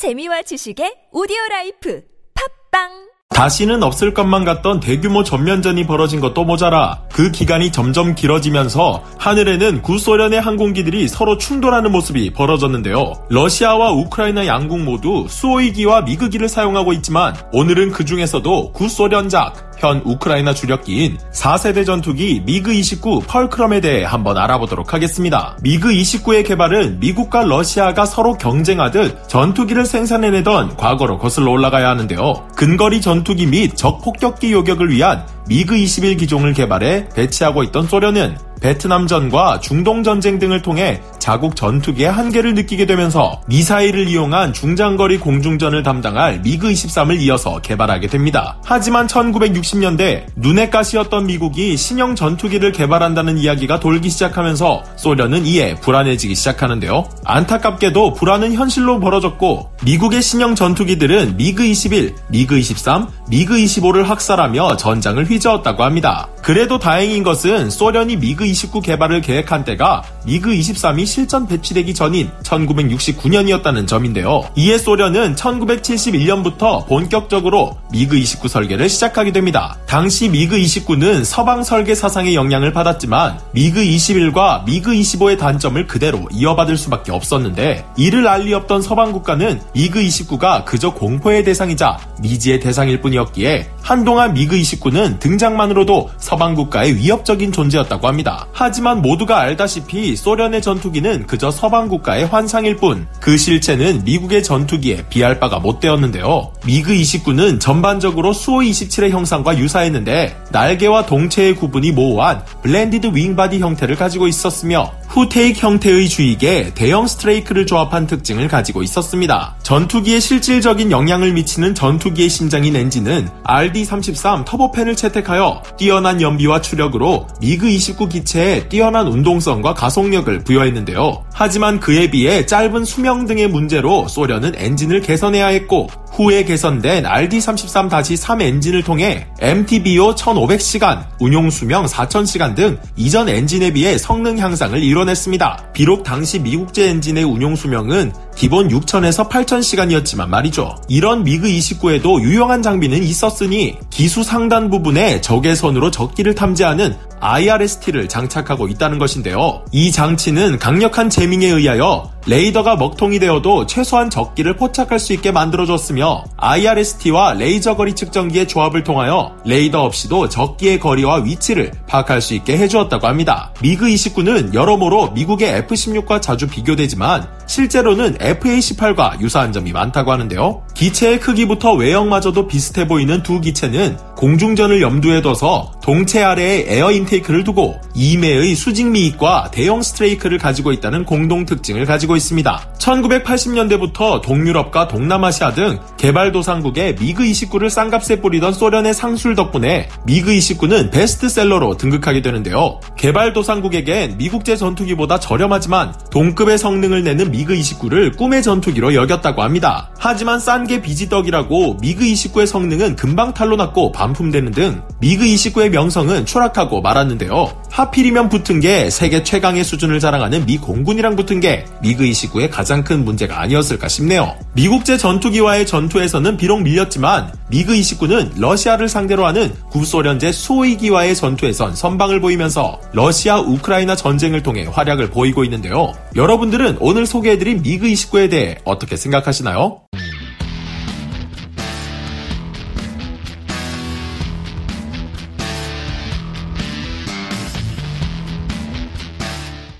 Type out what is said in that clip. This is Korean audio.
재미와 지식의 오디오 라이프 팟빵 다시는 없을 것만 같던 대규모 전면전이 벌어진 것도 모자라 그 기간이 점점 길어지면서 하늘에는 구소련의 항공기들이 서로 충돌하는 모습이 벌어졌는데요. 러시아와 우크라이나 양국 모두 수호이기와 미그기를 사용하고 있지만 오늘은 그 중에서도 구소련작 현 우크라이나 주력기인 4세대 전투기 미그29 Fulcrum에 대해 한번 알아보도록 하겠습니다. 미그29의 개발은 미국과 러시아가 서로 경쟁하듯 전투기를 생산해내던 과거로 거슬러 올라가야 하는데요. 근거리 전투기 및 적 폭격기 요격을 위한 미그 21 기종을 개발해 배치하고 있던 소련은 베트남전과 중동전쟁 등을 통해 자국 전투기의 한계를 느끼게 되면서 미사일을 이용한 중장거리 공중전을 담당할 미그 23을 이어서 개발하게 됩니다. 하지만 1960년대 눈엣가시였던 미국이 신형 전투기를 개발한다는 이야기가 돌기 시작하면서 소련은 이에 불안해지기 시작하는데요. 안타깝게도 불안은 현실로 벌어졌고 미국의 신형 전투기들은 미그 21, 미그 23, 미그 25를 학살하며 전장을 휘저었다고 합니다. 그래도 다행인 것은 소련이 미그 29 개발을 계획한 때가 미그 23이 실전 배치되기 전인 1969년이었다는 점인데요. 이에 소련은 1971년부터 본격적으로 미그 29 설계를 시작하게 됩니다. 당시 미그 29는 서방 설계 사상의 영향을 받았지만 미그 21과 미그 25의 단점을 그대로 이어받을 수밖에 없었는데 이를 알리 없던 서방 국가는 미그 29가 그저 공포의 대상이자 미지의 대상일 뿐이었기에 한동안 미그 29는 등장만으로도 서방 국가의 위협적인 존재였다고 합니다. 하지만 모두가 알다시피 소련의 전투기는 그저 서방 국가의 환상일 뿐 그 실체는 미국의 전투기에 비할 바가 못 되었는데요. 미그 29는 전반적으로 수호이 27의 형상과 유사했는데 날개와 동체의 구분이 모호한 blended wing body 형태를 가지고 있었으며 후퇴익 형태의 주익에 대형 strake를 조합한 특징을 가지고 있었습니다. 전투기에 실질적인 영향을 미치는 전투기의 심장인 엔진은 RD-33 터보팬을 채택하여 뛰어난 연비와 추력으로 미그-29 기체에 뛰어난 운동성과 가속력을 부여했는데요. 하지만 그에 비해 짧은 수명 등의 문제로 소련은 엔진을 개선해야 했고 후에 개선된 RD33-3 엔진을 통해 MTBO 1500시간, 운용 수명 4000시간 등 이전 엔진에 비해 성능 향상을 이뤄냈습니다. 비록 당시 미국제 엔진의 운용 수명은 기본 6,000에서 8,000시간이었지만 말이죠. 이런 미그 29에도 유용한 장비는 있었으니 기수 상단 부분에 적외선으로 적기를 탐지하는 IRST를 장착하고 있다는 것인데요. 이 장치는 강력한 jamming에 의하여 레이더가 먹통이 되어도 최소한 적기를 포착할 수 있게 만들어줬으며 IRST와 레이저 거리 측정기의 조합을 통하여 레이더 없이도 적기의 거리와 위치를 파악할 수 있게 해주었다고 합니다. 미그 29는 여러모로 미국의 F-16과 자주 비교되지만 실제로는 FA-18과 유사한 점이 많다고 하는데요. 기체의 크기부터 외형마저도 비슷해 보이는 두 기체는 공중전을 염두에 둬서 동체 아래에 air intake를 두고 이매의 수직 미익과 대형 strake를 가지고 있다는 공동 특징을 가지고 있습니다. 1980년대부터 동유럽과 동남아시아 등 개발도상국에 미그 29를 싼값에 뿌리던 소련의 상술 덕분에 미그 29는 베스트셀러로 등극하게 되는데요. 개발도상국에겐 미국제 전투기보다 저렴하지만 동급의 성능을 내는 미그 29를 꿈의 전투기로 여겼다고 합니다. 하지만 싼 게 비지떡이라고 미그 29의 성능은 금방 탄로 났고 반품되는 등 미그 29의 명성은 추락하고 말았는데요. 하필이면 붙은 게 세계 최강의 수준을 자랑하는 미 공군이랑 붙은 게 미그 29의 가장 큰 문제가 아니었을까 싶네요. 미국제 전투기와의 전투에서는 비록 밀렸지만 미그 29는 러시아를 상대로 하는 구소련제 수호이기와의 전투에선 선방을 보이면서 러시아 우크라이나 전쟁을 통해 활약을 보이고 있는데요. 여러분들은 오늘 소개해드린 미그 29에 대해 어떻게 생각하시나요?